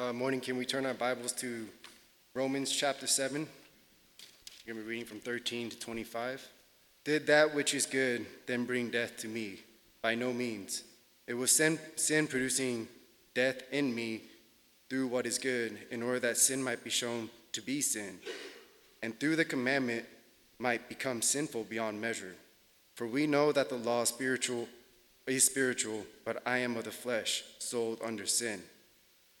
Uh, morning, can we turn our Bibles to Romans chapter 7? We're going to be reading from 13 to 25. Did that which is good then bring death to me? By no means. It was sin, sin producing death in me through what is good, in order that sin might be shown to be sin, and through the commandment might become sinful beyond measure. For we know that the law spiritual is spiritual, but I am of the flesh, sold under sin.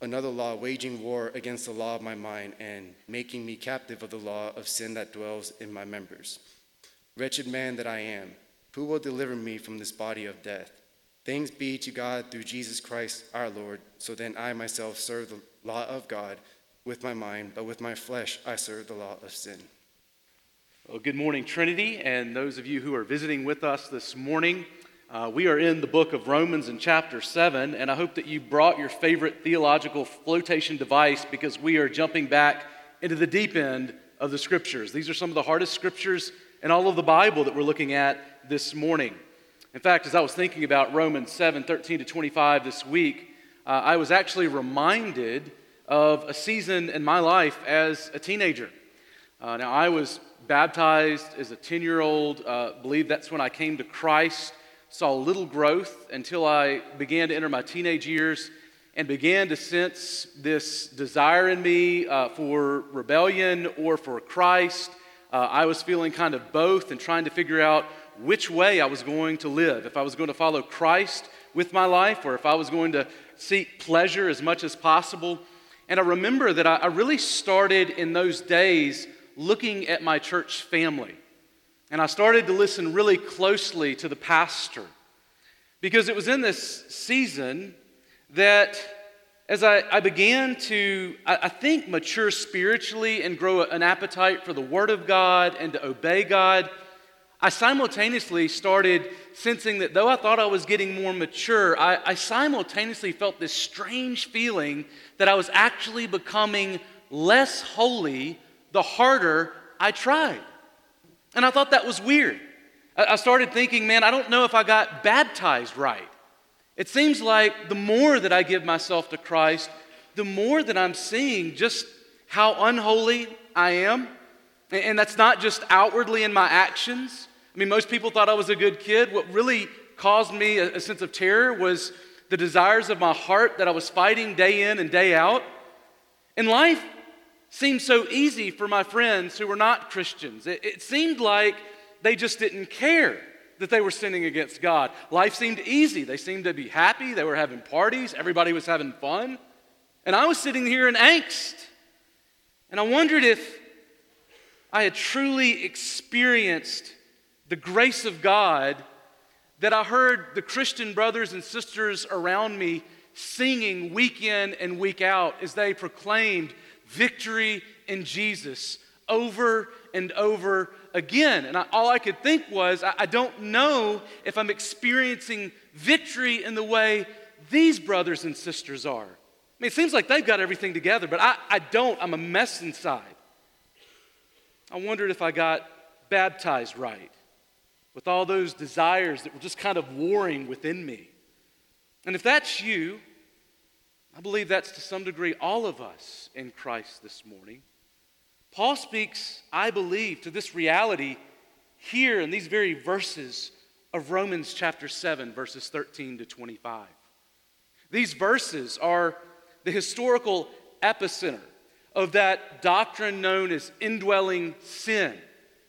another law waging war against the law of my mind and making me captive of the law of sin that dwells in my members. Wretched man that I am, who will deliver me from this body of death? Thanks be to God through Jesus Christ our Lord. So then I myself serve the law of God with my mind, but with my flesh I serve the law of sin. Well, good morning, Trinity, and those of you who are visiting with us this morning. Uh, we are in the book of Romans in chapter 7, and I hope that you brought your favorite theological flotation device because we are jumping back into the deep end of the scriptures. These are some of the hardest scriptures in all of the Bible that we're looking at this morning. In fact, as I was thinking about Romans 7 13 to 25 this week, uh, I was actually reminded of a season in my life as a teenager. Uh, now, I was baptized as a 10 year old, uh, believe that's when I came to Christ, saw little growth until I began to enter my teenage years and began to sense this desire in me uh, for rebellion or for Christ. Uh, I was feeling kind of both and trying to figure out which way I was going to live. If I was going to follow Christ with my life or if I was going to seek pleasure as much as possible. And I remember that I, I really started in those days looking at my church family. And I started to listen really closely to the pastor because it was in this season that as I, I began to, I, I, think, mature spiritually and grow an appetite for the Word of God and to obey God, I simultaneously started sensing that though I thought I was getting more mature, I, I simultaneously felt this strange feeling that I was actually becoming less holy the harder I tried. And I thought that was weird. I started thinking, man, I don't know if I got baptized right. It seems like the more that I give myself to Christ, the more that I'm seeing just how unholy I am. And that's not just outwardly in my actions. I mean, most people thought I was a good kid. What really caused me a, sense of terror was the desires of my heart that I was fighting day in and day out. In life, seemed so easy for my friends who were not Christians. It, it, seemed like they just didn't care that they were sinning against God. Life seemed easy. They seemed to be happy. They were having parties. Everybody was having fun. And I was sitting here in angst. And I wondered if I had truly experienced the grace of God that I heard the Christian brothers and sisters around me singing week in and week out as they proclaimed victory in Jesus over and over again. And I, all I could think was, I, I don't know if I'm experiencing victory in the way these brothers and sisters are. I mean, it seems like they've got everything together, but I, I don't. I'm a mess inside. I wondered if I got baptized right with all those desires that were just kind of warring within me. And if that's you, I believe that's to some degree all of us in Christ this morning. Paul speaks, I believe, to this reality here in these very verses of Romans chapter 7, verses 13 to 25. These verses are the historical epicenter of that doctrine known as indwelling sin,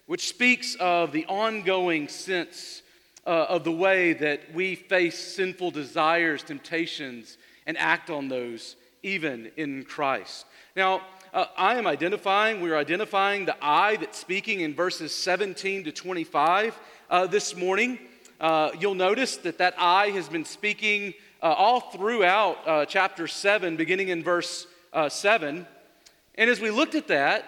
which speaks of the ongoing sense uh, of the way that we face sinful desires, temptations, and act on those even in Christ. Now, uh, I am identifying, we're identifying the I that's speaking in verses 17 to 25 uh, this morning. Uh, you'll notice that that I has been speaking uh, all throughout uh, chapter 7, beginning in verse uh, 7. And as we looked at that,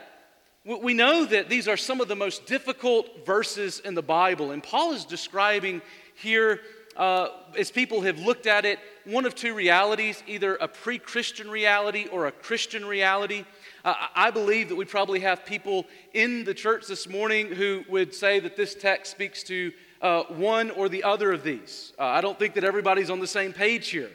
we know that these are some of the most difficult verses in the Bible. And Paul is describing here, as people have looked at it, one of two realities either a pre Christian reality or a Christian reality. Uh, I believe that we probably have people in the church this morning who would say that this text speaks to uh, one or the other of these. Uh, I don't think that everybody's on the same page here.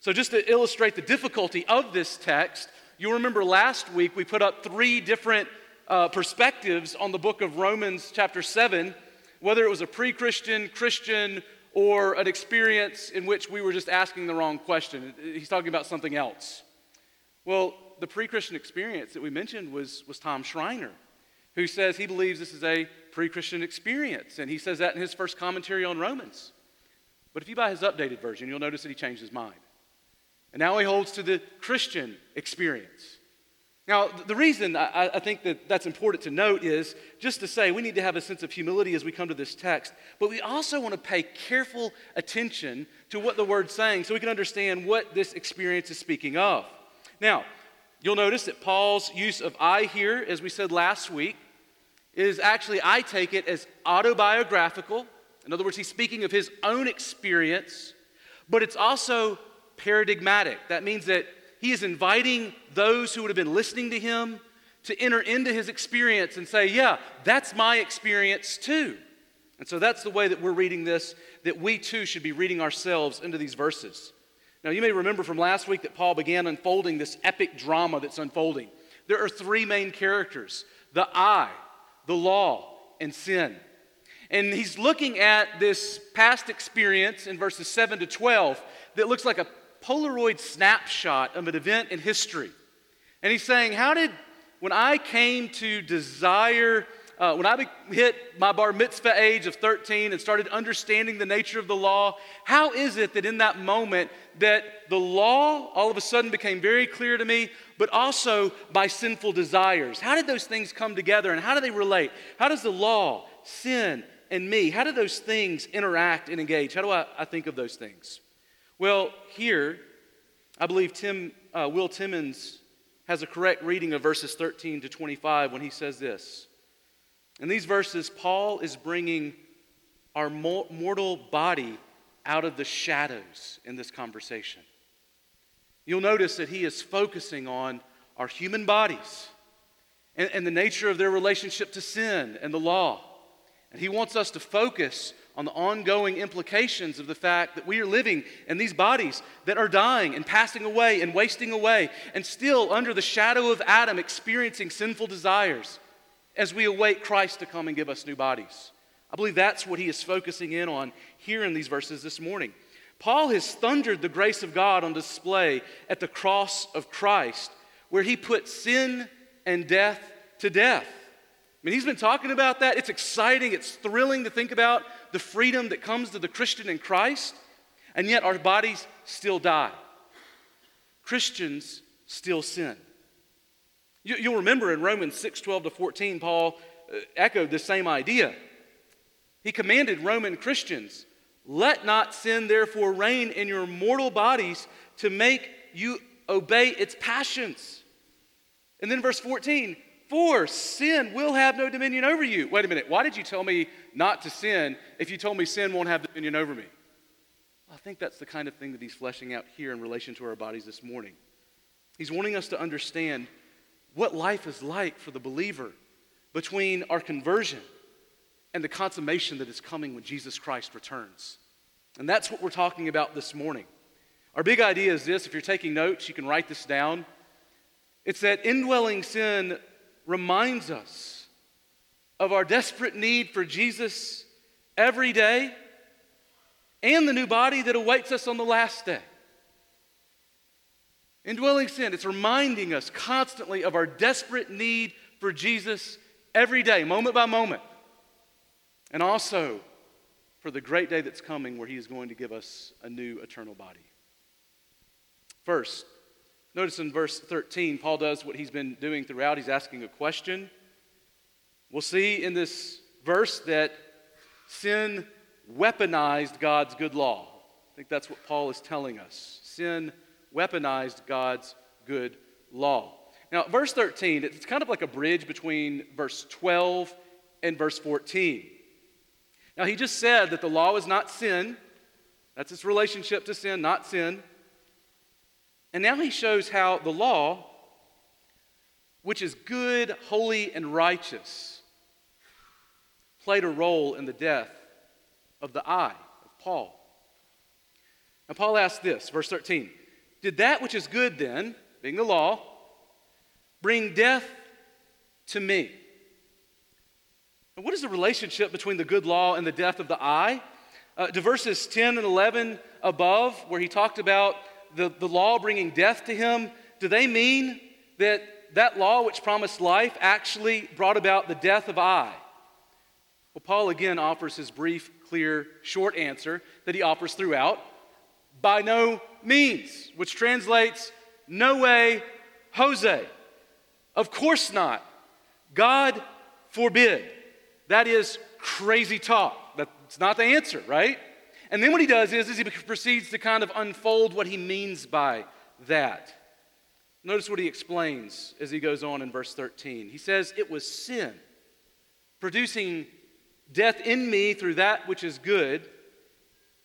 So, just to illustrate the difficulty of this text, you'll remember last week we put up three different uh, perspectives on the book of Romans, chapter 7, whether it was a pre Christian, Christian, or an experience in which we were just asking the wrong question. He's talking about something else. Well, the pre Christian experience that we mentioned was, was Tom Schreiner, who says he believes this is a pre Christian experience. And he says that in his first commentary on Romans. But if you buy his updated version, you'll notice that he changed his mind. And now he holds to the Christian experience. Now, the reason I, think that that's important to note is just to say we need to have a sense of humility as we come to this text, but we also want to pay careful attention to what the word's saying so we can understand what this experience is speaking of. Now, you'll notice that Paul's use of I here, as we said last week, is actually, I take it as autobiographical. In other words, he's speaking of his own experience, but it's also paradigmatic. That means that he is inviting those who would have been listening to him to enter into his experience and say, Yeah, that's my experience too. And so that's the way that we're reading this, that we too should be reading ourselves into these verses. Now, you may remember from last week that Paul began unfolding this epic drama that's unfolding. There are three main characters the I, the law, and sin. And he's looking at this past experience in verses 7 to 12 that looks like a Polaroid snapshot of an event in history. And he's saying, How did, when I came to desire, uh, when I hit my bar mitzvah age of 13 and started understanding the nature of the law, how is it that in that moment that the law all of a sudden became very clear to me, but also my sinful desires? How did those things come together and how do they relate? How does the law, sin, and me, how do those things interact and engage? How do I, I think of those things? Well, here, I believe Tim, uh, Will Timmins has a correct reading of verses 13 to 25 when he says this. In these verses, Paul is bringing our mortal body out of the shadows in this conversation. You'll notice that he is focusing on our human bodies and, and the nature of their relationship to sin and the law. And he wants us to focus on the ongoing implications of the fact that we are living in these bodies that are dying and passing away and wasting away, and still under the shadow of Adam experiencing sinful desires as we await Christ to come and give us new bodies. I believe that's what he is focusing in on here in these verses this morning. Paul has thundered the grace of God on display at the cross of Christ, where he put sin and death to death. I mean, he's been talking about that. It's exciting, it's thrilling to think about the freedom that comes to the Christian in Christ, and yet our bodies still die. Christians still sin. You, will remember in Romans 6 12 to 14, Paul uh, echoed the same idea. He commanded Roman Christians, Let not sin therefore reign in your mortal bodies to make you obey its passions. And then verse 14, for sin will have no dominion over you. Wait a minute, why did you tell me not to sin if you told me sin won't have dominion over me? I think that's the kind of thing that he's fleshing out here in relation to our bodies this morning. He's wanting us to understand what life is like for the believer between our conversion and the consummation that is coming when Jesus Christ returns. And that's what we're talking about this morning. Our big idea is this if you're taking notes, you can write this down. It's that indwelling sin reminds us of our desperate need for Jesus every day and the new body that awaits us on the last day. Indwelling sin, it's reminding us constantly of our desperate need for Jesus every day, moment by moment. And also for the great day that's coming where he is going to give us a new eternal body. First, notice in verse 13, Paul does what he's been doing throughout. He's asking a question. We'll see in this verse that sin weaponized God's good law. I think that's what Paul is telling us. Sin weaponized God's good law. Now, verse 13, it's kind of like a bridge between verse 12 and verse 14. Now, he just said that the law is not sin. That's its relationship to sin, not sin. And now he shows how the law, which is good, holy, and righteous, played a role in the death of the I of Paul. And Paul asks this, verse 13 Did that which is good then, being the law, bring death to me? And what is the relationship between the good law and the death of the I? Uh, to verses 10 and 11 above, where he talked about the, the law bringing death to him, do they mean that that law which promised life actually brought about the death of I? Well, Paul again offers his brief, clear, short answer that he offers throughout by no means, which translates no way, Jose. Of course not. God forbid. That is crazy talk. That's not the answer, right? And then what he does is, is he proceeds to kind of unfold what he means by that. Notice what he explains as he goes on in verse 13. He says, It was sin, producing death in me through that which is good,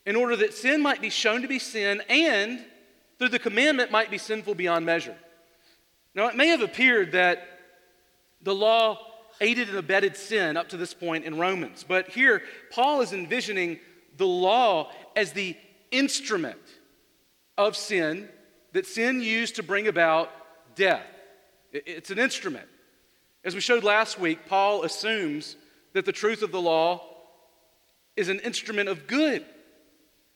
in order that sin might be shown to be sin, and through the commandment might be sinful beyond measure. Now, it may have appeared that the law aided and abetted sin up to this point in Romans. But here, Paul is envisioning the law as the instrument of sin that sin used to bring about death. It's an instrument. As we showed last week, Paul assumes that the truth of the law is an instrument of good.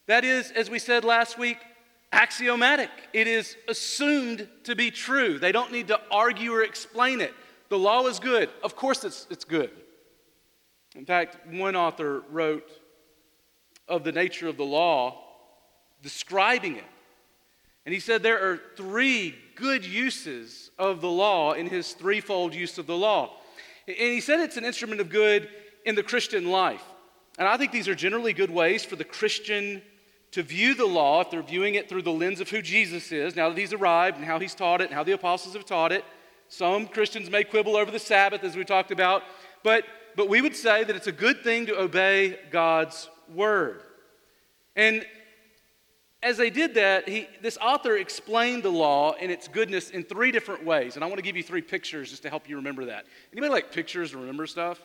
That is, as we said last week, axiomatic. It is assumed to be true. They don't need to argue or explain it. The law is good. Of course, it's, it's good. In fact, one author wrote of the nature of the law, describing it. And he said there are three good uses of the law in his threefold use of the law. And he said it's an instrument of good in the Christian life. And I think these are generally good ways for the Christian to view the law if they're viewing it through the lens of who Jesus is, now that he's arrived and how he's taught it and how the apostles have taught it. Some Christians may quibble over the Sabbath, as we talked about, but, but we would say that it's a good thing to obey God's word. And as they did that, he, this author explained the law and its goodness in three different ways. And I want to give you three pictures just to help you remember that. Anybody like pictures to remember stuff?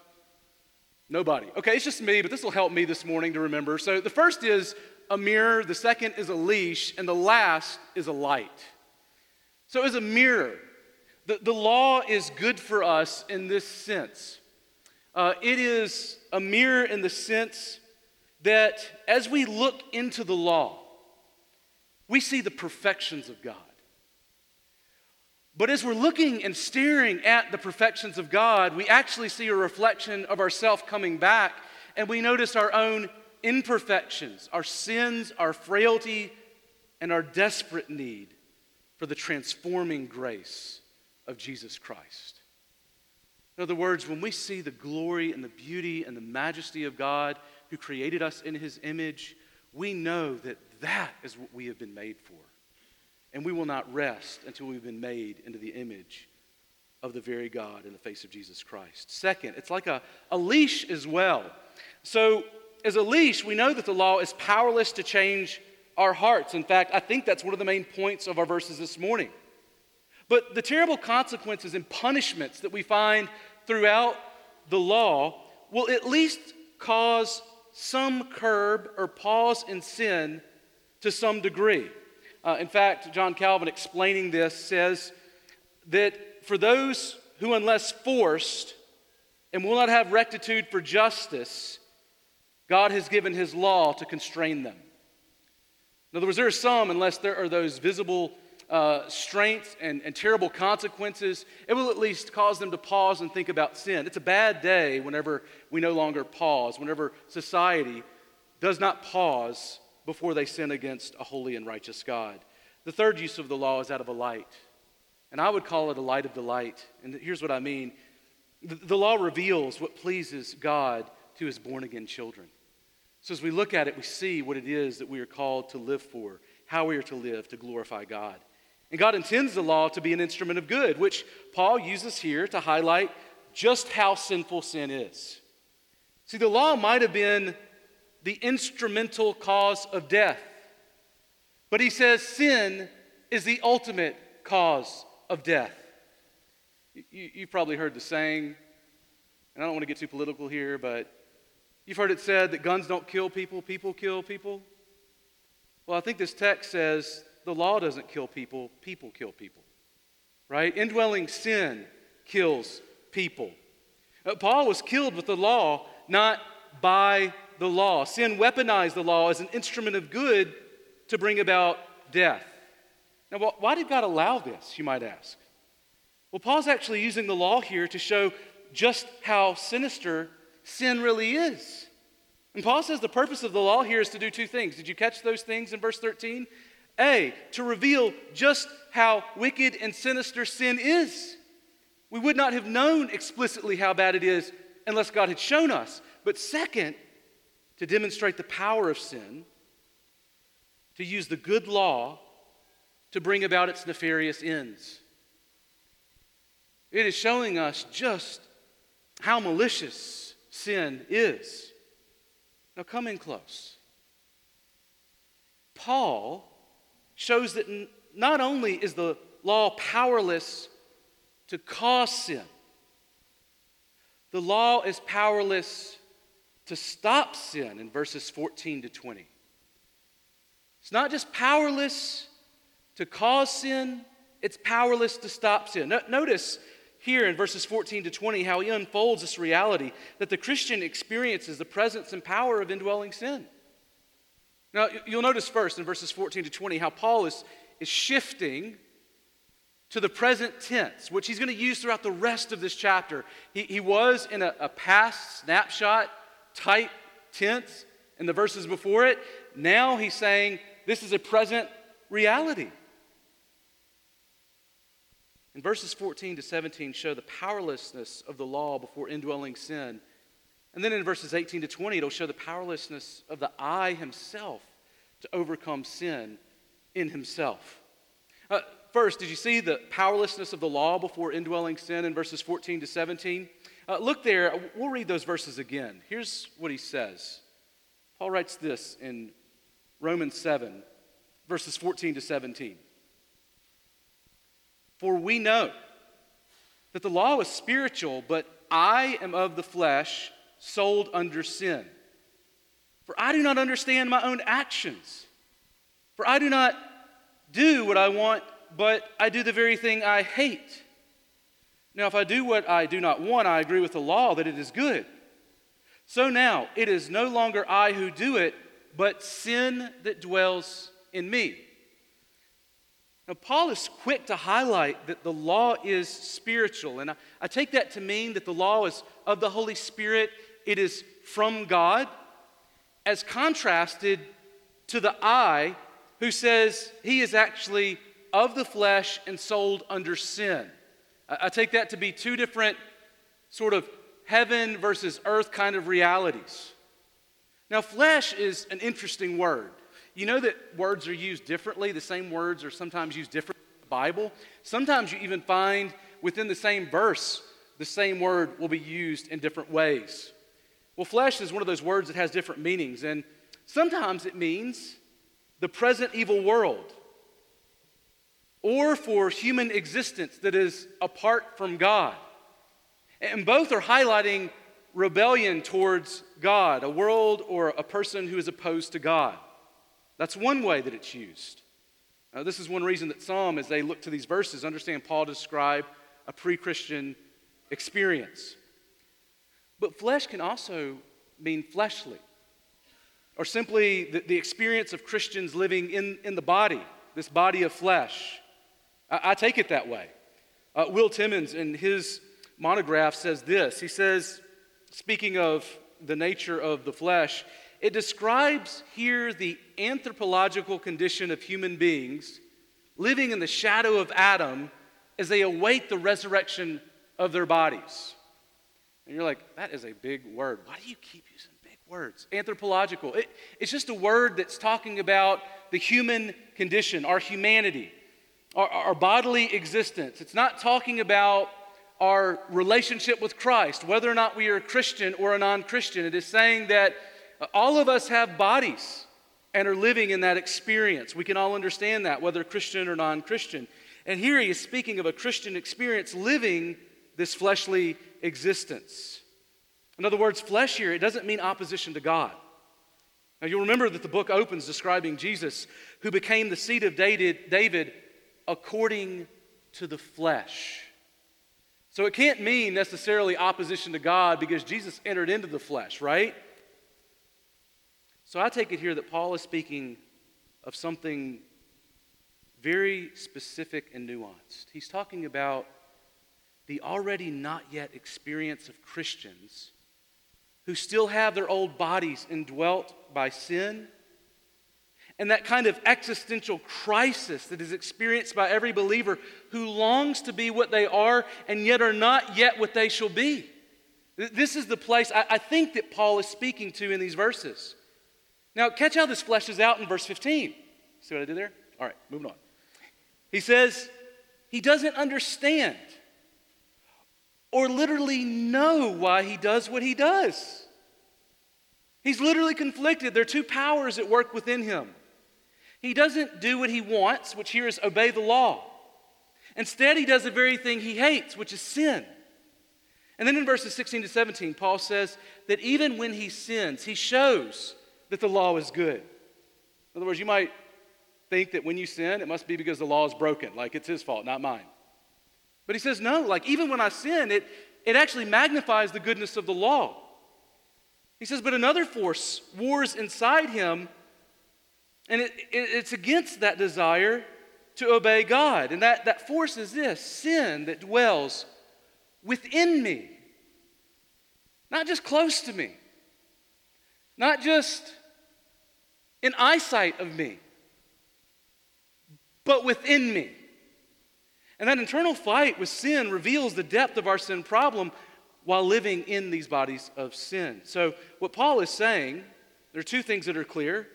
Nobody. Okay, it's just me, but this will help me this morning to remember. So the first is a mirror, the second is a leash, and the last is a light. So as a mirror, the, the law is good for us in this sense. Uh, it is a mirror in the sense that as we look into the law, we see the perfections of God. But as we're looking and staring at the perfections of God, we actually see a reflection of ourself coming back, and we notice our own imperfections, our sins, our frailty, and our desperate need for the transforming grace of Jesus Christ. In other words, when we see the glory and the beauty and the majesty of God who created us in his image, we know that that is what we have been made for. And we will not rest until we've been made into the image of the very God in the face of Jesus Christ. Second, it's like a, a leash as well. So, as a leash, we know that the law is powerless to change our hearts. In fact, I think that's one of the main points of our verses this morning. But the terrible consequences and punishments that we find throughout the law will at least cause some curb or pause in sin to some degree. Uh, in fact, John Calvin explaining this says that for those who, unless forced, and will not have rectitude for justice, God has given his law to constrain them. In other words, there are some, unless there are those visible uh, strength and, and terrible consequences, it will at least cause them to pause and think about sin. It's a bad day whenever we no longer pause, whenever society does not pause before they sin against a holy and righteous God. The third use of the law is that of a light. And I would call it a light of delight. And here's what I mean the, the law reveals what pleases God to his born again children. So as we look at it, we see what it is that we are called to live for, how we are to live to glorify God. And God intends the law to be an instrument of good, which Paul uses here to highlight just how sinful sin is. See, the law might have been the instrumental cause of death, but he says sin is the ultimate cause of death. You, have probably heard the saying, and I don't want to get too political here, but you've heard it said that guns don't kill people, people kill people. Well, I think this text says the law doesn't kill people, people kill people. Right? Indwelling sin kills people. Uh, Paul was killed with the law, not by the law. Sin weaponized the law as an instrument of good to bring about death. Now, why did God allow this, you might ask? Well, Paul's actually using the law here to show just how sinister sin really is. And Paul says the purpose of the law here is to do two things. Did you catch those things in verse 13? A, to reveal just how wicked and sinister sin is. We would not have known explicitly how bad it is unless God had shown us. But second, to demonstrate the power of sin, to use the good law to bring about its nefarious ends. It is showing us just how malicious sin is. Now, come in close. Paul shows that not only is the law powerless to cause sin, the law is powerless to stop sin in verses 14 to 20. It's not just powerless to cause sin, it's powerless to stop sin. No, notice here in verses 14 to 20 how he unfolds this reality that the Christian experiences the presence and power of indwelling sin. Now, you'll notice first in verses 14 to 20 how Paul is, is shifting to the present tense, which he's going to use throughout the rest of this chapter. He, he was in a, a past snapshot type tense in the verses before it. Now he's saying this is a present reality. And verses 14 to 17 show the powerlessness of the law before indwelling sin. And then in verses 18 to 20, it'll show the powerlessness of the I himself to overcome sin in himself. Uh, first, did you see the powerlessness of the law before indwelling sin in verses 14 to 17? Uh, look there, we'll read those verses again. Here's what he says Paul writes this in Romans 7, verses 14 to 17. For we know that the law is spiritual, but I am of the flesh, sold under sin. For I do not understand my own actions. For I do not do what I want, but I do the very thing I hate. Now, if I do what I do not want, I agree with the law that it is good. So now, it is no longer I who do it, but sin that dwells in me. Now, Paul is quick to highlight that the law is spiritual. And I, I, take that to mean that the law is of the Holy Spirit, it is from God, as contrasted to the I who says he is actually of the flesh and sold under sin. I, take that to be two different sort of heaven versus earth kind of realities. Now, flesh is an interesting word. You know that words are used differently. The same words are sometimes used differently in the Bible. Sometimes you even find within the same verse, the same word will be used in different ways. Well, flesh is one of those words that has different meanings, and sometimes it means the present evil world, or for human existence that is apart from God. And both are highlighting rebellion towards God, a world or a person who is opposed to God. That's one way that it's used. Now, this is one reason that some, as they look to these verses, understand Paul to describe a pre Christian experience. But flesh can also mean fleshly, or simply the, the experience of Christians living in, in the body, this body of flesh. I, I take it that way. Uh, Will Timmins, in his monograph, says this. He says, speaking of the nature of the flesh, it describes here the anthropological condition of human beings living in the shadow of Adam as they await the resurrection of their bodies. And you're like, that is a big word. Why do you keep using big words? Anthropological. It, it's just a word that's talking about the human condition, our humanity, our, our bodily existence. It's not talking about our relationship with Christ, whether or not we are a Christian or a non Christian. It is saying that uh, all of us have bodies and are living in that experience. We can all understand that, whether Christian or non Christian. And here he is speaking of a Christian experience living this fleshly existence. In other words, flesh here, it doesn't mean opposition to God. Now, you'll remember that the book opens describing Jesus, who became the seed of David according to the flesh. So it can't mean necessarily opposition to God because Jesus entered into the flesh, right? So I take it here that Paul is speaking of something very specific and nuanced. He's talking about the already not yet experience of Christians who still have their old bodies indwelt by sin and that kind of existential crisis that is experienced by every believer who longs to be what they are and yet are not yet what they shall be. This is the place I, I think that Paul is speaking to in these verses. Now, catch how this fleshes out in verse 15. See what I did there? All right, moving on. He says, he doesn't understand or literally know why he does what he does. He's literally conflicted. There are two powers at work within him. He doesn't do what he wants, which here is obey the law. Instead, he does the very thing he hates, which is sin. And then in verses 16 to 17, Paul says that even when he sins, he shows that the law is good. In other words, you might think that when you sin, it must be because the law is broken, like it's his fault, not mine. But he says, no, like even when I sin, it, it actually magnifies the goodness of the law. He says, but another force wars inside him, and it, it, it's against that desire to obey God. And that, that force is this sin that dwells within me, not just close to me, not just in eyesight of me, but within me. And that internal fight with sin reveals the depth of our sin problem while living in these bodies of sin. So, what Paul is saying, there are two things that are clear.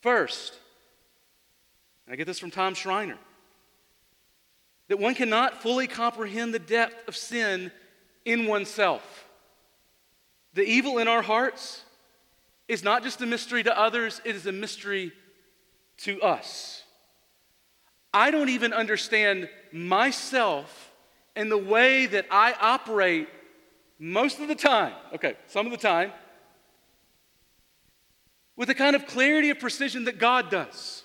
First, I get this from Tom Schreiner, that one cannot fully comprehend the depth of sin in oneself. The evil in our hearts is not just a mystery to others, it is a mystery to us. I don't even understand myself and the way that I operate most of the time, okay, some of the time, with the kind of clarity of precision that God does.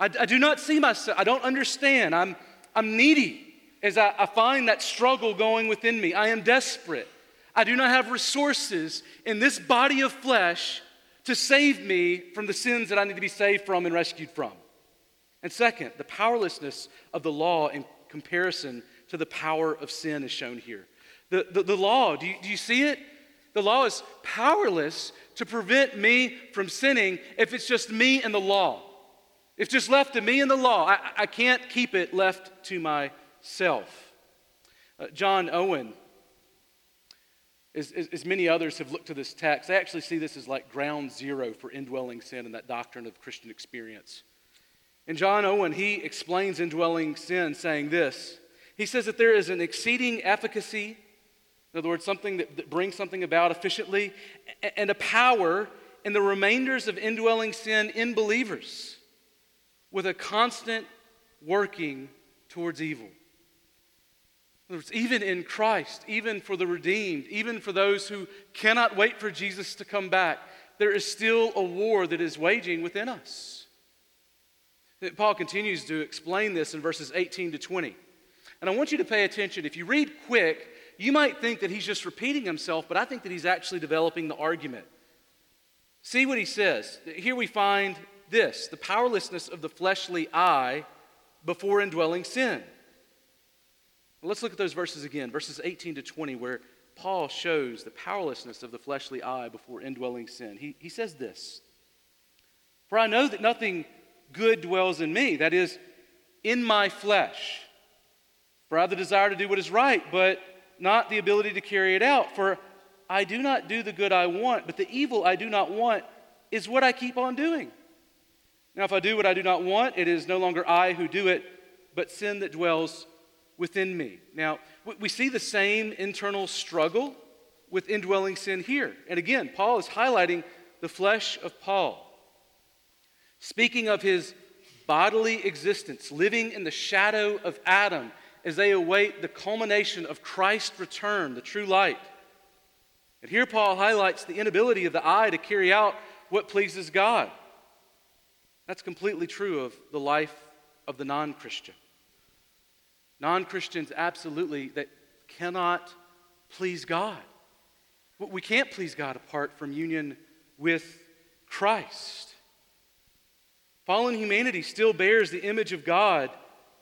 I, I do not see myself, I don't understand. I'm, I'm needy as I, I find that struggle going within me. I am desperate. I do not have resources in this body of flesh to save me from the sins that I need to be saved from and rescued from. And second, the powerlessness of the law in comparison to the power of sin is shown here. The, the, the law, do you, do you see it? The law is powerless to prevent me from sinning if it's just me and the law. If just left to me and the law, I, I can't keep it left to myself. Uh, John Owen as, as, as, many others have looked to this text, I actually see this as like ground zero for indwelling sin and that doctrine of Christian experience. And John Owen, he explains indwelling sin saying this. He says that there is an exceeding efficacy, in other words, something that, that brings something about efficiently, and a power in the remainders of indwelling sin in believers with a constant working towards evil In other words, even in Christ, even for the redeemed, even for those who cannot wait for Jesus to come back, there is still a war that is waging within us. Paul continues to explain this in verses 18 to 20. And I want you to pay attention. If you read quick, you might think that he's just repeating himself, but I think that he's actually developing the argument. See what he says. Here we find this the powerlessness of the fleshly I before indwelling sin. let's look at those verses again, verses 18 to 20, where Paul shows the powerlessness of the fleshly I before indwelling sin. He, he says this For I know that nothing good dwells in me, that is, in my flesh. For I have the desire to do what is right, but not the ability to carry it out. For I do not do the good I want, but the evil I do not want is what I keep on doing. Now, if I do what I do not want, it is no longer I who do it, but sin that dwells within me. Now, we see the same internal struggle with indwelling sin here. And again, Paul is highlighting the flesh of Paul. Speaking of his bodily existence, living in the shadow of Adam as they await the culmination of Christ's return, the true light. And here Paul highlights the inability of the I to carry out what pleases God. That's completely true of the life of the non Christian. Non Christians absolutely that cannot please God. We can't please God apart from union with Christ. Fallen humanity still bears the image of God,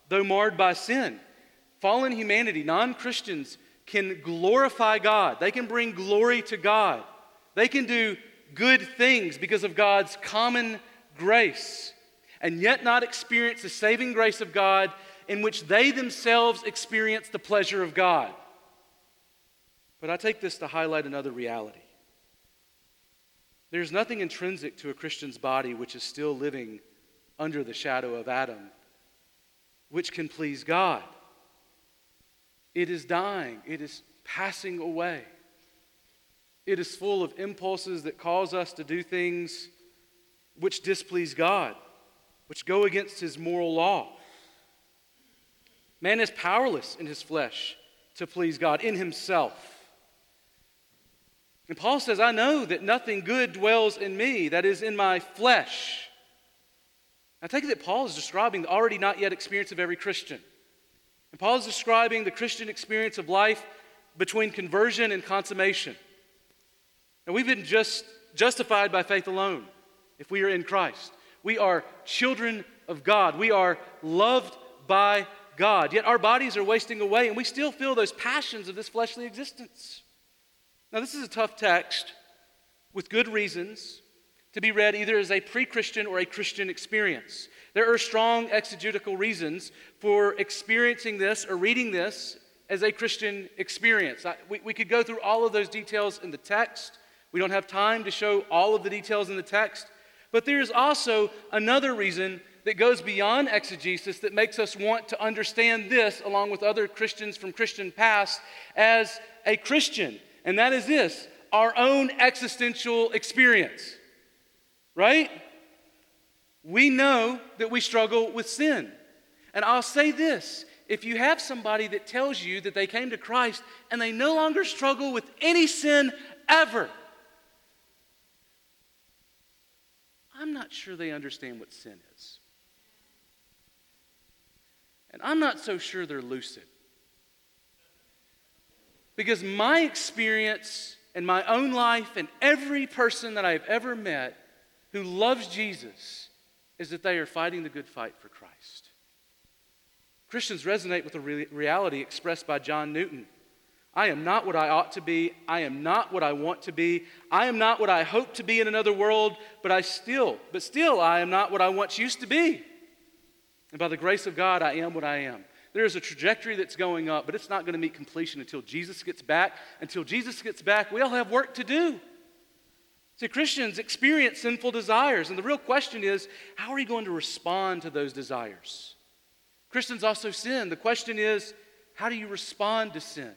though marred by sin. Fallen humanity, non Christians, can glorify God. They can bring glory to God. They can do good things because of God's common grace, and yet not experience the saving grace of God in which they themselves experience the pleasure of God. But I take this to highlight another reality. There's nothing intrinsic to a Christian's body which is still living under the shadow of Adam, which can please God. It is dying, it is passing away. It is full of impulses that cause us to do things which displease God, which go against His moral law. Man is powerless in his flesh to please God, in himself. And Paul says, I know that nothing good dwells in me, that is, in my flesh. I take it that Paul is describing the already not yet experience of every Christian. And Paul is describing the Christian experience of life between conversion and consummation. And we've been just justified by faith alone if we are in Christ. We are children of God. We are loved by God. Yet our bodies are wasting away and we still feel those passions of this fleshly existence. Now, this is a tough text with good reasons to be read either as a pre Christian or a Christian experience. There are strong exegetical reasons for experiencing this or reading this as a Christian experience. I, we, we could go through all of those details in the text. We don't have time to show all of the details in the text. But there's also another reason that goes beyond exegesis that makes us want to understand this, along with other Christians from Christian past, as a Christian. And that is this our own existential experience. Right? We know that we struggle with sin. And I'll say this if you have somebody that tells you that they came to Christ and they no longer struggle with any sin ever, I'm not sure they understand what sin is. And I'm not so sure they're lucid. Because my experience and my own life and every person that I've ever met who loves Jesus is that they are fighting the good fight for Christ. Christians resonate with the re- reality expressed by John Newton. I am not what I ought to be. I am not what I want to be. I am not what I hope to be in another world, but I still, but still I am not what I once used to be. And by the grace of God, I am what I am. There is a trajectory that's going up, but it's not going to meet completion until Jesus gets back. Until Jesus gets back, we all have work to do. See, Christians experience sinful desires, and the real question is how are you going to respond to those desires? Christians also sin. The question is how do you respond to sin?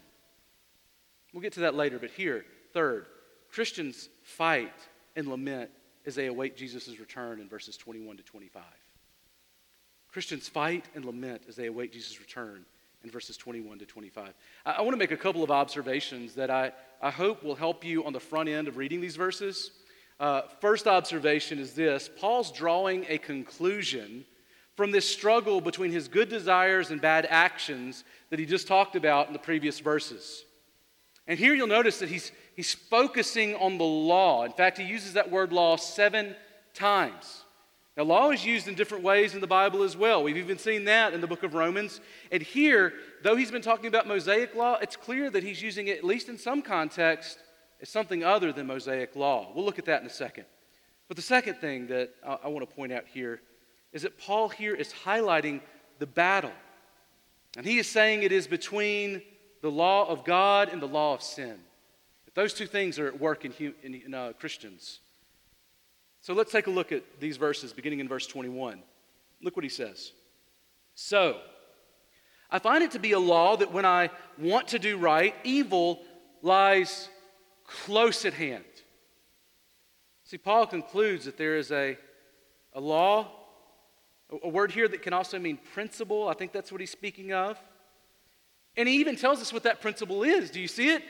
We'll get to that later, but here, third, Christians fight and lament as they await Jesus' return in verses 21 to 25. Christians fight and lament as they await Jesus' return in verses 21 to 25. I, I want to make a couple of observations that I, I hope will help you on the front end of reading these verses. Uh, first observation is this Paul's drawing a conclusion from this struggle between his good desires and bad actions that he just talked about in the previous verses. And here you'll notice that he's, he's focusing on the law. In fact, he uses that word law seven times. Now, law is used in different ways in the Bible as well. We've even seen that in the book of Romans. And here, though he's been talking about Mosaic law, it's clear that he's using it, at least in some context, as something other than Mosaic law. We'll look at that in a second. But the second thing that I, want to point out here is that Paul here is highlighting the battle. And he is saying it is between the law of God and the law of sin. Those two things are at work in, in, in uh, Christians. So let's take a look at these verses, beginning in verse 21. Look what he says. So, I find it to be a law that when I want to do right, evil lies close at hand. See, Paul concludes that there is a, a law, a word here that can also mean principle. I think that's what he's speaking of. And he even tells us what that principle is. Do you see it?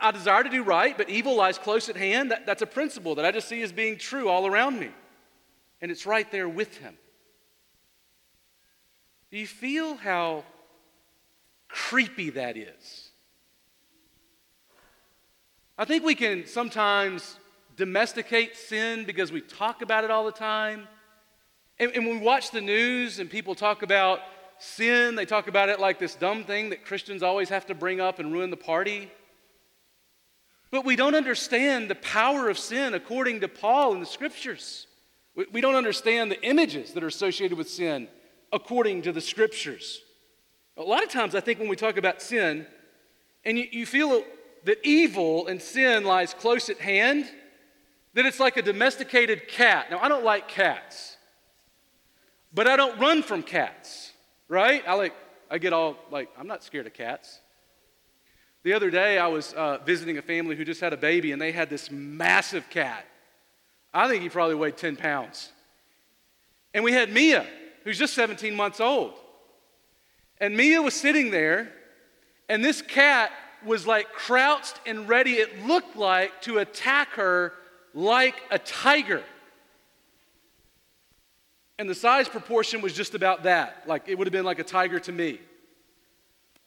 I desire to do right, but evil lies close at hand. That, that's a principle that I just see as being true all around me. And it's right there with him. Do you feel how creepy that is? I think we can sometimes domesticate sin because we talk about it all the time. And, and when we watch the news and people talk about sin, they talk about it like this dumb thing that Christians always have to bring up and ruin the party. But we don't understand the power of sin according to Paul in the scriptures. We don't understand the images that are associated with sin according to the scriptures. A lot of times, I think when we talk about sin, and you, you feel that evil and sin lies close at hand, that it's like a domesticated cat. Now, I don't like cats, but I don't run from cats, right? I like, I get all like, I'm not scared of cats. The other day, I was uh, visiting a family who just had a baby, and they had this massive cat. I think he probably weighed 10 pounds. And we had Mia, who's just 17 months old. And Mia was sitting there, and this cat was like crouched and ready, it looked like, to attack her like a tiger. And the size proportion was just about that. Like it would have been like a tiger to me.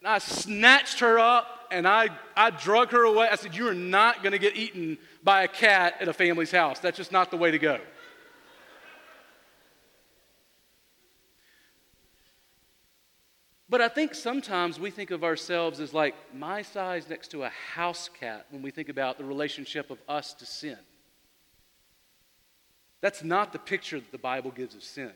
And I snatched her up and I, I drug her away. I said, You are not going to get eaten by a cat at a family's house. That's just not the way to go. But I think sometimes we think of ourselves as like my size next to a house cat when we think about the relationship of us to sin. That's not the picture that the Bible gives of sin.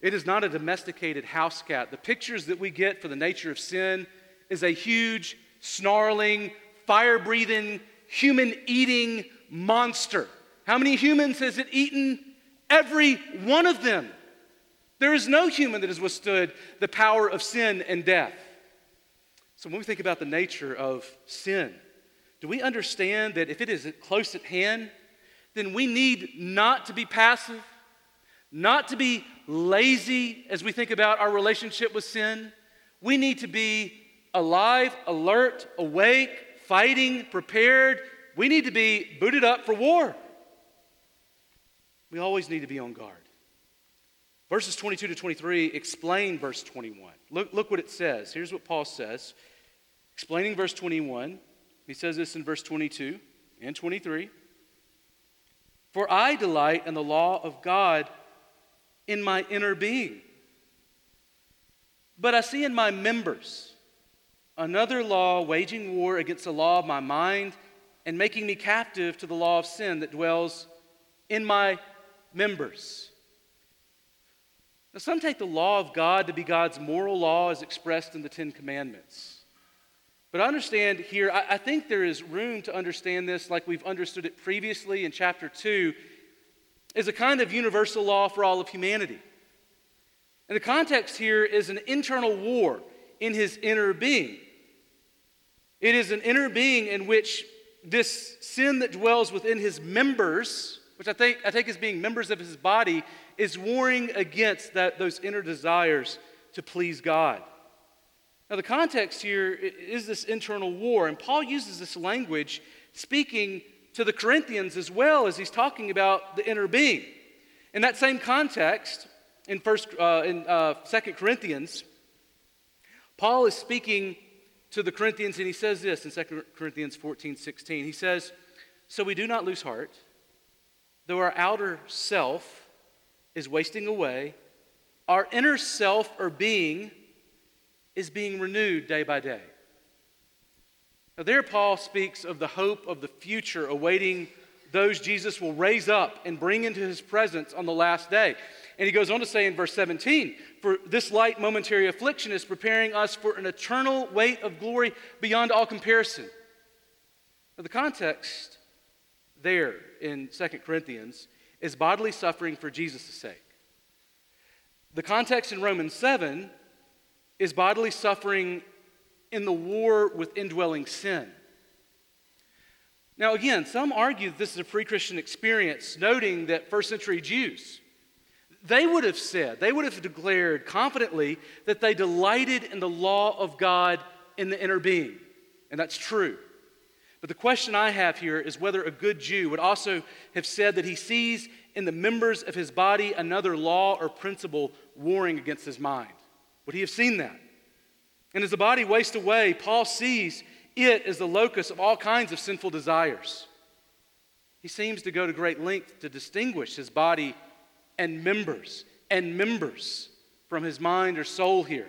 It is not a domesticated house cat. The pictures that we get for the nature of sin is a huge, snarling, fire breathing, human eating monster. How many humans has it eaten? Every one of them. There is no human that has withstood the power of sin and death. So, when we think about the nature of sin, do we understand that if it is close at hand, then we need not to be passive, not to be lazy as we think about our relationship with sin. We need to be alive, alert, awake, fighting, prepared. We need to be booted up for war. We always need to be on guard. Verses 22 to 23 explain verse 21. Look, look what it says. Here's what Paul says. Explaining verse 21, he says this in verse 22 and 23. For I delight in the law of God in my inner being. But I see in my members another law waging war against the law of my mind and making me captive to the law of sin that dwells in my members. Now, some take the law of God to be God's moral law as expressed in the Ten Commandments. But understand here, I, I think there is room to understand this like we've understood it previously in chapter 2 is a kind of universal law for all of humanity. And the context here is an internal war in his inner being. It is an inner being in which this sin that dwells within his members, which I think I take as being members of his body, is warring against that, those inner desires to please God. Now, the context here is this internal war, and Paul uses this language speaking to the Corinthians as well as he's talking about the inner being. In that same context, in first uh, in uh, Second Corinthians, Paul is speaking to the Corinthians, and he says this in 2 Corinthians 14, 16. He says, So we do not lose heart, though our outer self is wasting away, our inner self or being is being renewed day by day. Now, there, Paul speaks of the hope of the future awaiting those Jesus will raise up and bring into his presence on the last day. And he goes on to say in verse 17, For this light momentary affliction is preparing us for an eternal weight of glory beyond all comparison. Now, the context there in 2 Corinthians is bodily suffering for Jesus' sake. The context in Romans 7 is bodily suffering in the war with indwelling sin. Now, again, some argue this is a pre Christian experience, noting that first century Jews, they would have said, they would have declared confidently that they delighted in the law of God in the inner being. And that's true. But the question I have here is whether a good Jew would also have said that he sees in the members of his body another law or principle warring against his mind. Would he have seen that? And as the body wastes away, Paul sees it as the locus of all kinds of sinful desires. He seems to go to great length to distinguish his body and members and members from his mind or soul here.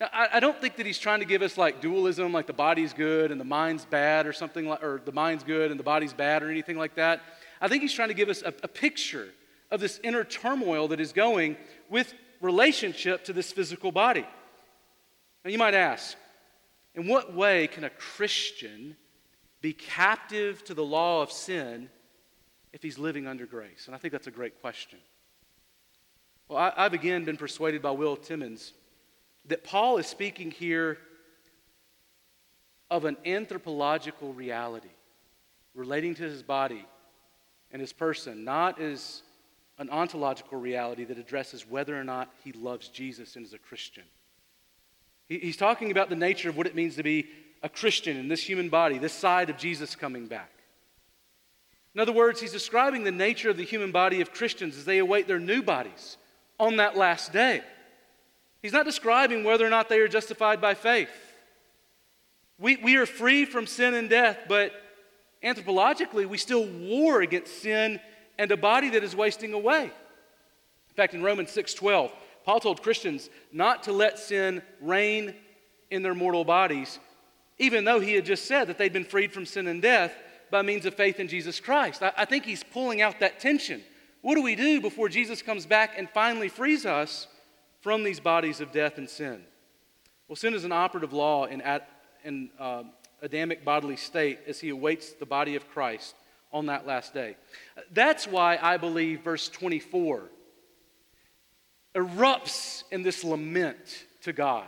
Now, I, I, don't think that he's trying to give us like dualism, like the body's good and the mind's bad or something like, or the mind's good and the body's bad or anything like that. I think he's trying to give us a, a picture of this inner turmoil that is going with relationship to this physical body. Now, you might ask, in what way can a Christian be captive to the law of sin if he's living under grace? And I think that's a great question. Well, I, have again been persuaded by Will Timmins that Paul is speaking here of an anthropological reality relating to his body and his person, not as an ontological reality that addresses whether or not he loves Jesus and is a Christian. He's talking about the nature of what it means to be a Christian in this human body, this side of Jesus coming back. In other words, he's describing the nature of the human body of Christians as they await their new bodies on that last day. He's not describing whether or not they are justified by faith. We, we are free from sin and death, but anthropologically, we still war against sin and a body that is wasting away. In fact, in Romans 6:12, Paul told Christians not to let sin reign in their mortal bodies, even though he had just said that they'd been freed from sin and death by means of faith in Jesus Christ. I, I think he's pulling out that tension. What do we do before Jesus comes back and finally frees us from these bodies of death and sin? Well, sin is an operative law in, in uh, Adamic bodily state as he awaits the body of Christ on that last day. That's why I believe verse 24 erupts in this lament to God.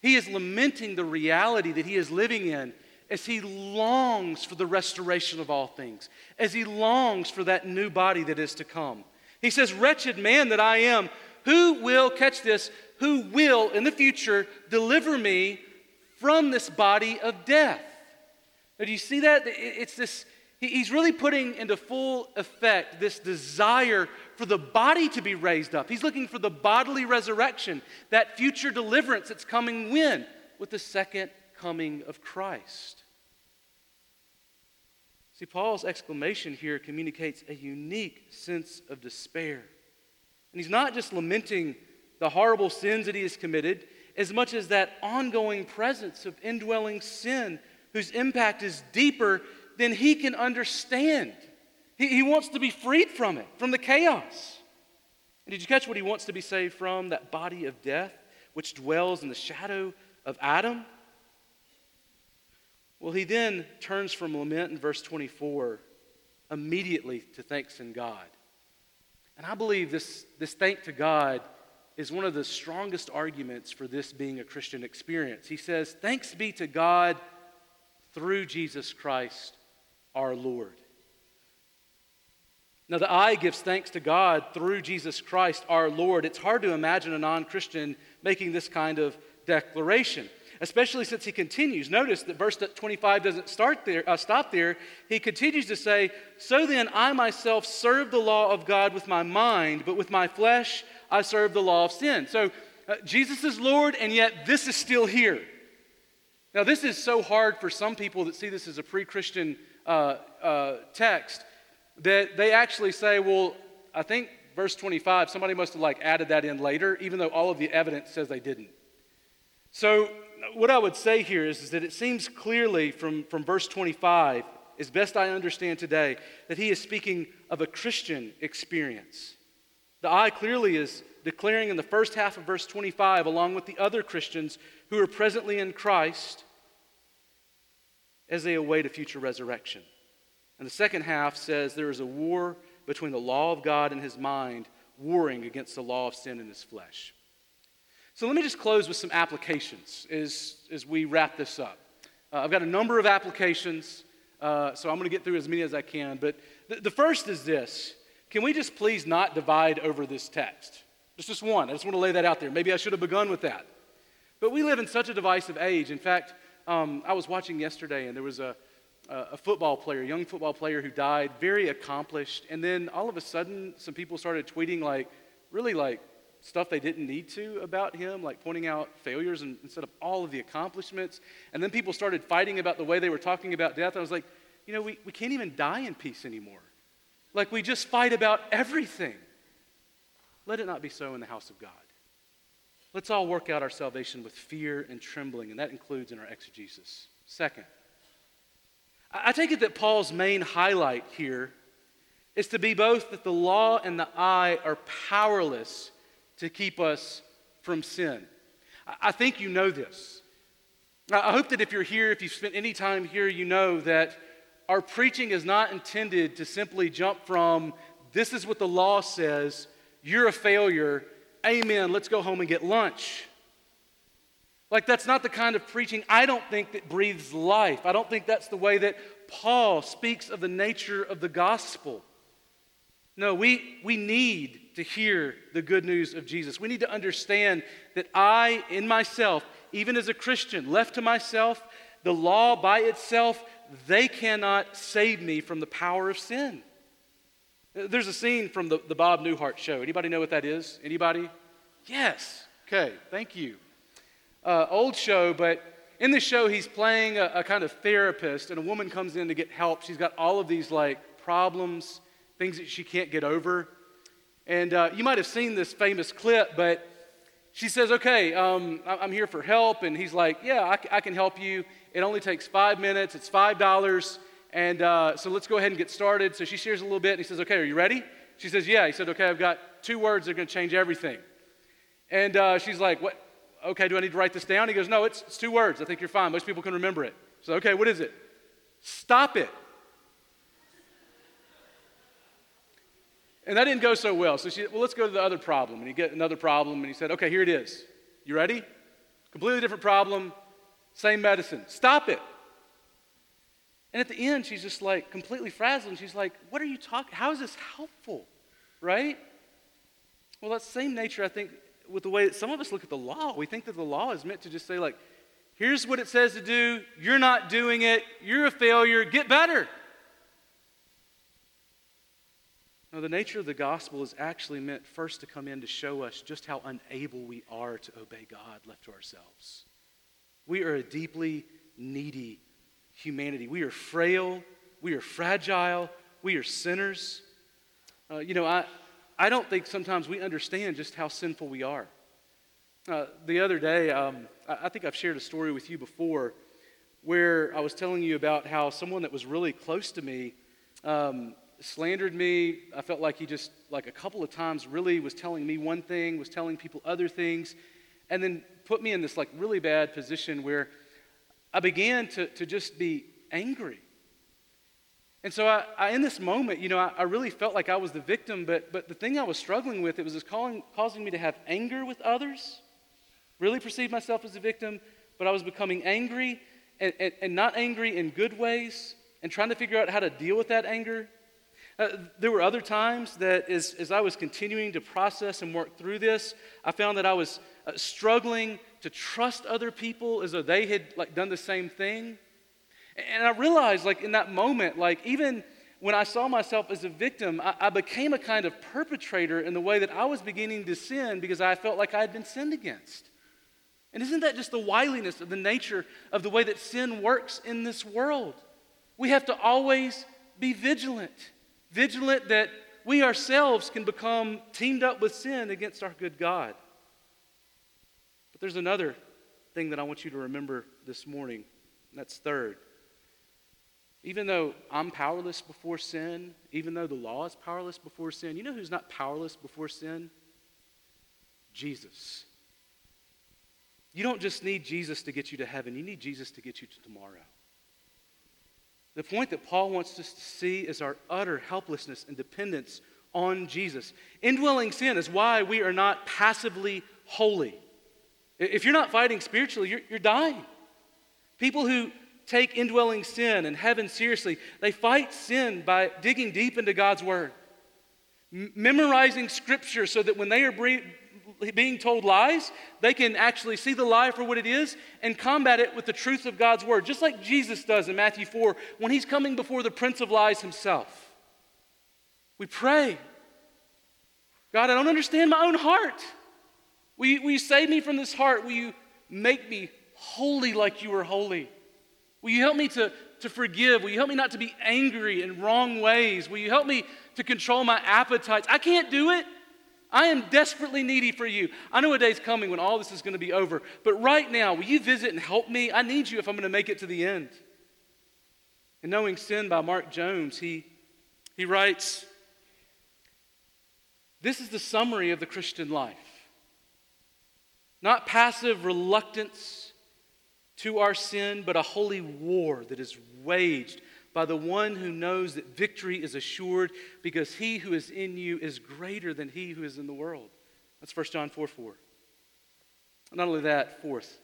He is lamenting the reality that he is living in as he longs for the restoration of all things, as he longs for that new body that is to come. He says, Wretched man that I am, who will, catch this, who will in the future deliver me from this body of death? Now, do you see that? It's this, he's really putting into full effect this desire for the body to be raised up. He's looking for the bodily resurrection, that future deliverance that's coming when? With the second coming of Christ. See, Paul's exclamation here communicates a unique sense of despair. And he's not just lamenting the horrible sins that he has committed, as much as that ongoing presence of indwelling sin whose impact is deeper than he can understand. He, he wants to be freed from it, from the chaos. And did you catch what he wants to be saved from? That body of death, which dwells in the shadow of Adam? Well, he then turns from lament in verse 24 immediately to thanks in God. And I believe this, this thank to God is one of the strongest arguments for this being a Christian experience. He says, Thanks be to God through Jesus Christ our Lord. Now, the I gives thanks to God through Jesus Christ our Lord. It's hard to imagine a non Christian making this kind of declaration, especially since he continues. Notice that verse 25 doesn't start there, uh, stop there. He continues to say, So then I myself serve the law of God with my mind, but with my flesh I serve the law of sin. So uh, Jesus is Lord, and yet this is still here. Now, this is so hard for some people that see this as a pre Christian uh, uh, text that they actually say, well, I think verse 25, somebody must have like added that in later, even though all of the evidence says they didn't. So, what I would say here is, is that it seems clearly from, from verse 25, as best I understand today, that he is speaking of a Christian experience. The I clearly is declaring in the first half of verse 25, along with the other Christians who are presently in Christ, as they await a future resurrection. And the second half says there is a war between the law of God and his mind, warring against the law of sin in his flesh. So let me just close with some applications as, as we wrap this up. Uh, I've got a number of applications, uh, so I'm going to get through as many as I can. But th- the first is this Can we just please not divide over this text? Just just one. I just want to lay that out there. Maybe I should have begun with that. But we live in such a divisive age. In fact, um, I was watching yesterday, and there was a, a football player, a young football player who died, very accomplished. And then all of a sudden, some people started tweeting, like, really like stuff they didn't need to about him, like pointing out failures instead of all of the accomplishments. And then people started fighting about the way they were talking about death. I was like, you know, we, we can't even die in peace anymore. Like, we just fight about everything. Let it not be so in the house of God. Let's all work out our salvation with fear and trembling, and that includes in our exegesis. Second, I take it that Paul's main highlight here is to be both that the law and the eye are powerless to keep us from sin. I think you know this. I hope that if you're here, if you've spent any time here, you know that our preaching is not intended to simply jump from this is what the law says, you're a failure, amen, let's go home and get lunch. Like, that's not the kind of preaching I don't think that breathes life. I don't think that's the way that Paul speaks of the nature of the gospel. No, we, we need to hear the good news of Jesus. We need to understand that I, in myself, even as a Christian, left to myself, the law by itself, they cannot save me from the power of sin. There's a scene from the, the Bob Newhart show. Anybody know what that is? Anybody? Yes. Okay, thank you. Uh, old show, but in the show, he's playing a, a kind of therapist, and a woman comes in to get help. She's got all of these like problems things that she can't get over. And uh, you might have seen this famous clip, but she says, Okay, um, I'm here for help. And he's like, Yeah, I, I, can help you. It only takes five minutes, it's $5. And uh, so let's go ahead and get started. So she shares a little bit, and he says, Okay, are you ready? She says, Yeah. He said, Okay, I've got two words that are going to change everything. And uh, she's like, What? Okay, do I need to write this down? He goes, No, it's, it's two words. I think you're fine. Most people can remember it. So, okay, what is it? Stop it. And that didn't go so well. So she, said, well, let's go to the other problem. And he get another problem, and he said, okay, here it is. You ready? Completely different problem, same medicine. Stop it. And at the end, she's just like completely frazzled. And she's like, what are you talking? How is this helpful? Right? Well, that same nature, I think, with the way that some of us look at the law. We think that the law is meant to just say, like, here's what it says to do. You're not doing it. You're a failure. Get better. The nature of the gospel is actually meant first to come in to show us just how unable we are to obey God left to ourselves. We are a deeply needy humanity. We are frail, we are fragile, we are sinners. Uh, you know, I, I don't think sometimes we understand just how sinful we are. Uh, the other day, um, I, I think I've shared a story with you before where I was telling you about how someone that was really close to me um, slandered me. I felt like he just, like a couple of times, really was telling me one thing, was telling people other things, and then put me in this like really bad position where I began to, to just be angry. And so I, I in this moment, you know, I, I, really felt like I was the victim, but, but the thing I was struggling with, it was calling, causing me to have anger with others, really perceive myself as a victim, but I was becoming angry and, and, and not angry in good ways and trying to figure out how to deal with that anger uh, there were other times that as, as I was continuing to process and work through this, I found that I was uh, struggling to trust other people as though they had like done the same thing. And I realized like in that moment, like even when I saw myself as a victim, I, I became a kind of perpetrator in the way that I was beginning to sin because I felt like I had been sinned against. And isn't that just the wiliness of the nature of the way that sin works in this world? We have to always be vigilant vigilant that we ourselves can become teamed up with sin against our good God. But there's another thing that I want you to remember this morning, and that's third. Even though I'm powerless before sin, even though the law is powerless before sin, you know who's not powerless before sin? Jesus. You don't just need Jesus to get you to heaven, you need Jesus to get you to tomorrow. The point that Paul wants us to see is our utter helplessness and dependence on Jesus. Indwelling sin is why we are not passively holy. If you're not fighting spiritually, you're, you're dying. People who take indwelling sin and heaven seriously, they fight sin by digging deep into God's Word, memorizing Scripture so that when they are being told lies, they can actually see the lie for what it is and combat it with the truth of God's word, just like Jesus does in Matthew 4 when he's coming before the prince of lies himself. We pray, God, I don't understand my own heart. Will you, will you save me from this heart? Will you make me holy like you are holy? Will you help me to, to forgive? Will you help me not to be angry in wrong ways? Will you help me to control my appetites? I can't do it. I am desperately needy for you. I know a day's coming when all this is going to be over, but right now, will you visit and help me? I need you if I'm going to make it to the end. In Knowing Sin by Mark Jones, he, he writes This is the summary of the Christian life. Not passive reluctance to our sin, but a holy war that is waged by the one who knows that victory is assured because he who is in you is greater than he who is in the world. That's 1 John 4 4. Not only that, fourth,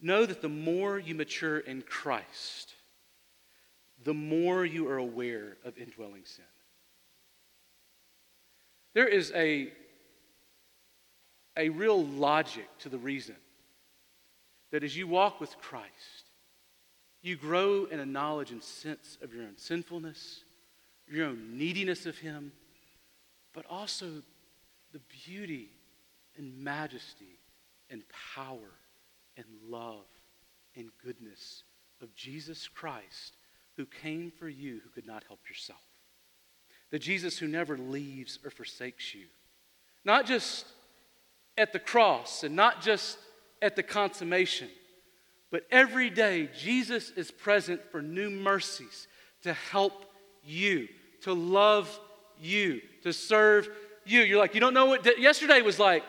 know that the more you mature in Christ, the more you are aware of indwelling sin. There is a, a real logic to the reason that as you walk with Christ, you grow in a knowledge and sense of your own sinfulness, your own neediness of Him, but also the beauty and majesty and power and love and goodness of Jesus Christ who came for you who could not help yourself. The Jesus who never leaves or forsakes you. Not just at the cross and not just at the consummation but every day, Jesus is present for new mercies to help you, to love you, to serve you. You're like, you don't know what yesterday was like,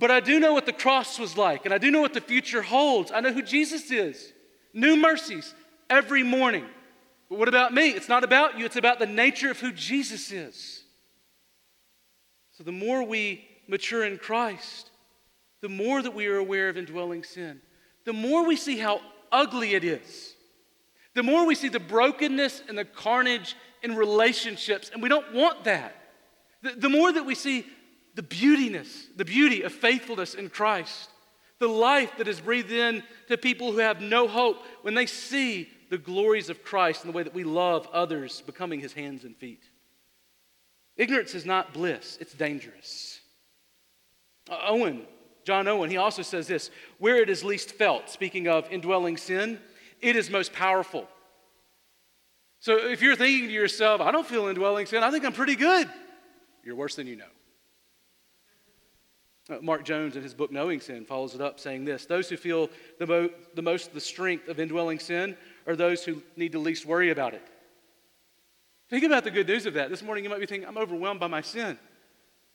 but I do know what the cross was like, and I do know what the future holds. I know who Jesus is. New mercies every morning. But what about me? It's not about you, it's about the nature of who Jesus is. So the more we mature in Christ, the more that we are aware of indwelling sin the more we see how ugly it is, the more we see the brokenness and the carnage in relationships, and we don't want that. The, the more that we see the beautiness, the beauty of faithfulness in Christ, the life that is breathed in to people who have no hope when they see the glories of Christ and the way that we love others becoming his hands and feet. Ignorance is not bliss, it's dangerous. Uh, Owen John Owen, he also says this where it is least felt, speaking of indwelling sin, it is most powerful. So if you're thinking to yourself, I don't feel indwelling sin, I think I'm pretty good, you're worse than you know. Uh, Mark Jones, in his book Knowing Sin, follows it up saying this Those who feel the, mo- the most the strength of indwelling sin are those who need to least worry about it. Think about the good news of that. This morning you might be thinking, I'm overwhelmed by my sin.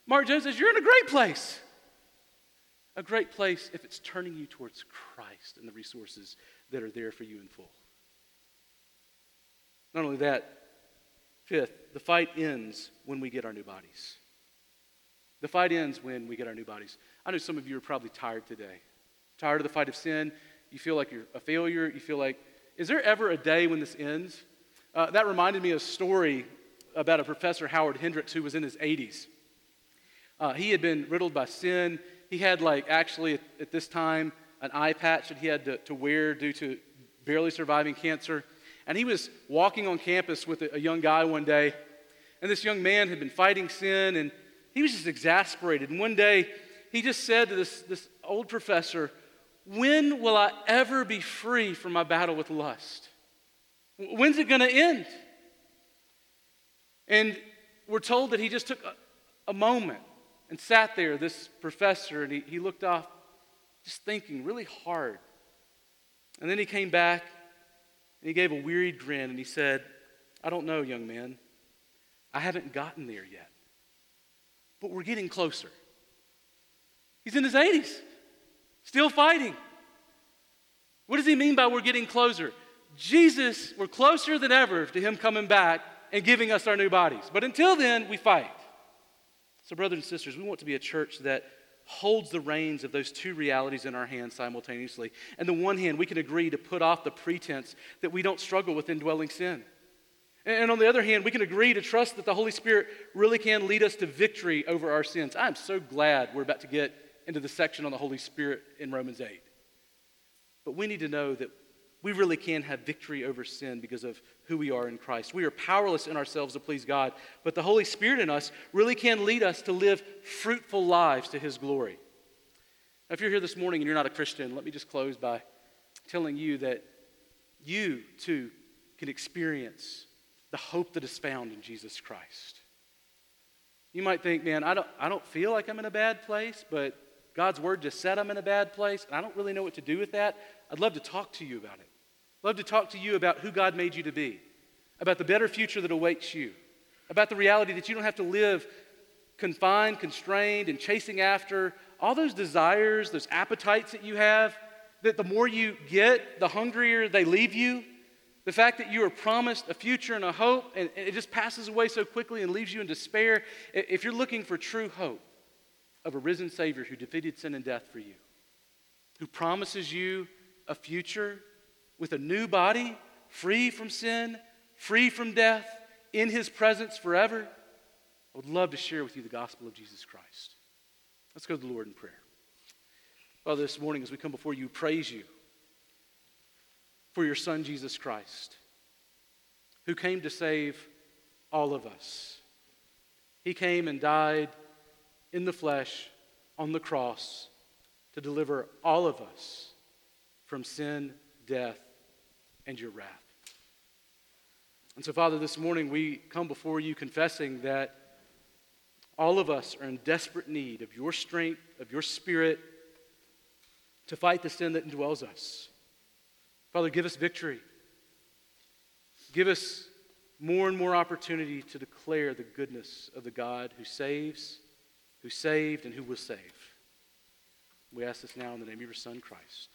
Mark Jones says, You're in a great place a great place if it's turning you towards Christ and the resources that are there for you in full. Not only that, fifth, the fight ends when we get our new bodies. The fight ends when we get our new bodies. I know some of you are probably tired today. Tired of the fight of sin. You feel like you're a failure. You feel like, is there ever a day when this ends? Uh, that reminded me of a story about a professor, Howard Hendricks, who was in his 80s. Uh, he had been riddled by sin he had like actually at, at this time an eye patch that he had to, to, wear due to barely surviving cancer. And he was walking on campus with a, a young guy one day, and this young man had been fighting sin, and he was just exasperated. And one day, he just said to this, this old professor, When will I ever be free from my battle with lust? When's it going to end? And we're told that he just took a, a moment and sat there, this professor, and he, he looked off, just thinking really hard. And then he came back and he gave a weary grin and he said, I don't know, young man. I haven't gotten there yet. But we're getting closer. He's in his 80s, still fighting. What does he mean by we're getting closer? Jesus, we're closer than ever to him coming back and giving us our new bodies. But until then, we fight. So, brothers and sisters, we want to be a church that holds the reins of those two realities in our hands simultaneously. And the one hand, we can agree to put off the pretense that we don't struggle with indwelling sin. And on the other hand, we can agree to trust that the Holy Spirit really can lead us to victory over our sins. I'm so glad we're about to get into the section on the Holy Spirit in Romans 8. But we need to know that we really can have victory over sin because of who we are in Christ. We are powerless in ourselves to please God, but the Holy Spirit in us really can lead us to live fruitful lives to His glory. Now, if you're here this morning and you're not a Christian, let me just close by telling you that you too can experience the hope that is found in Jesus Christ. You might think, man, I don't, I don't feel like I'm in a bad place, but God's word just said I'm in a bad place, and I don't really know what to do with that. I'd love to talk to you about it. Love to talk to you about who God made you to be, about the better future that awaits you, about the reality that you don't have to live confined, constrained, and chasing after all those desires, those appetites that you have, that the more you get, the hungrier they leave you. The fact that you are promised a future and a hope, and it just passes away so quickly and leaves you in despair. If you're looking for true hope of a risen Savior who defeated sin and death for you, who promises you a future with a new body, free from sin, free from death, in His presence forever, I would love to share with you the gospel of Jesus Christ. Let's go to the Lord in prayer. Father, this morning as we come before you, praise you for your Son, Jesus Christ, who came to save all of us. He came and died in the flesh on the cross to deliver all of us from sin, death, and your wrath. And so, Father, this morning we come before you confessing that all of us are in desperate need of your strength, of your spirit to fight the sin that indwells us. Father, give us victory. Give us more and more opportunity to declare the goodness of the God who saves, who saved, and who will save. We ask this now in the name of your Son, Christ.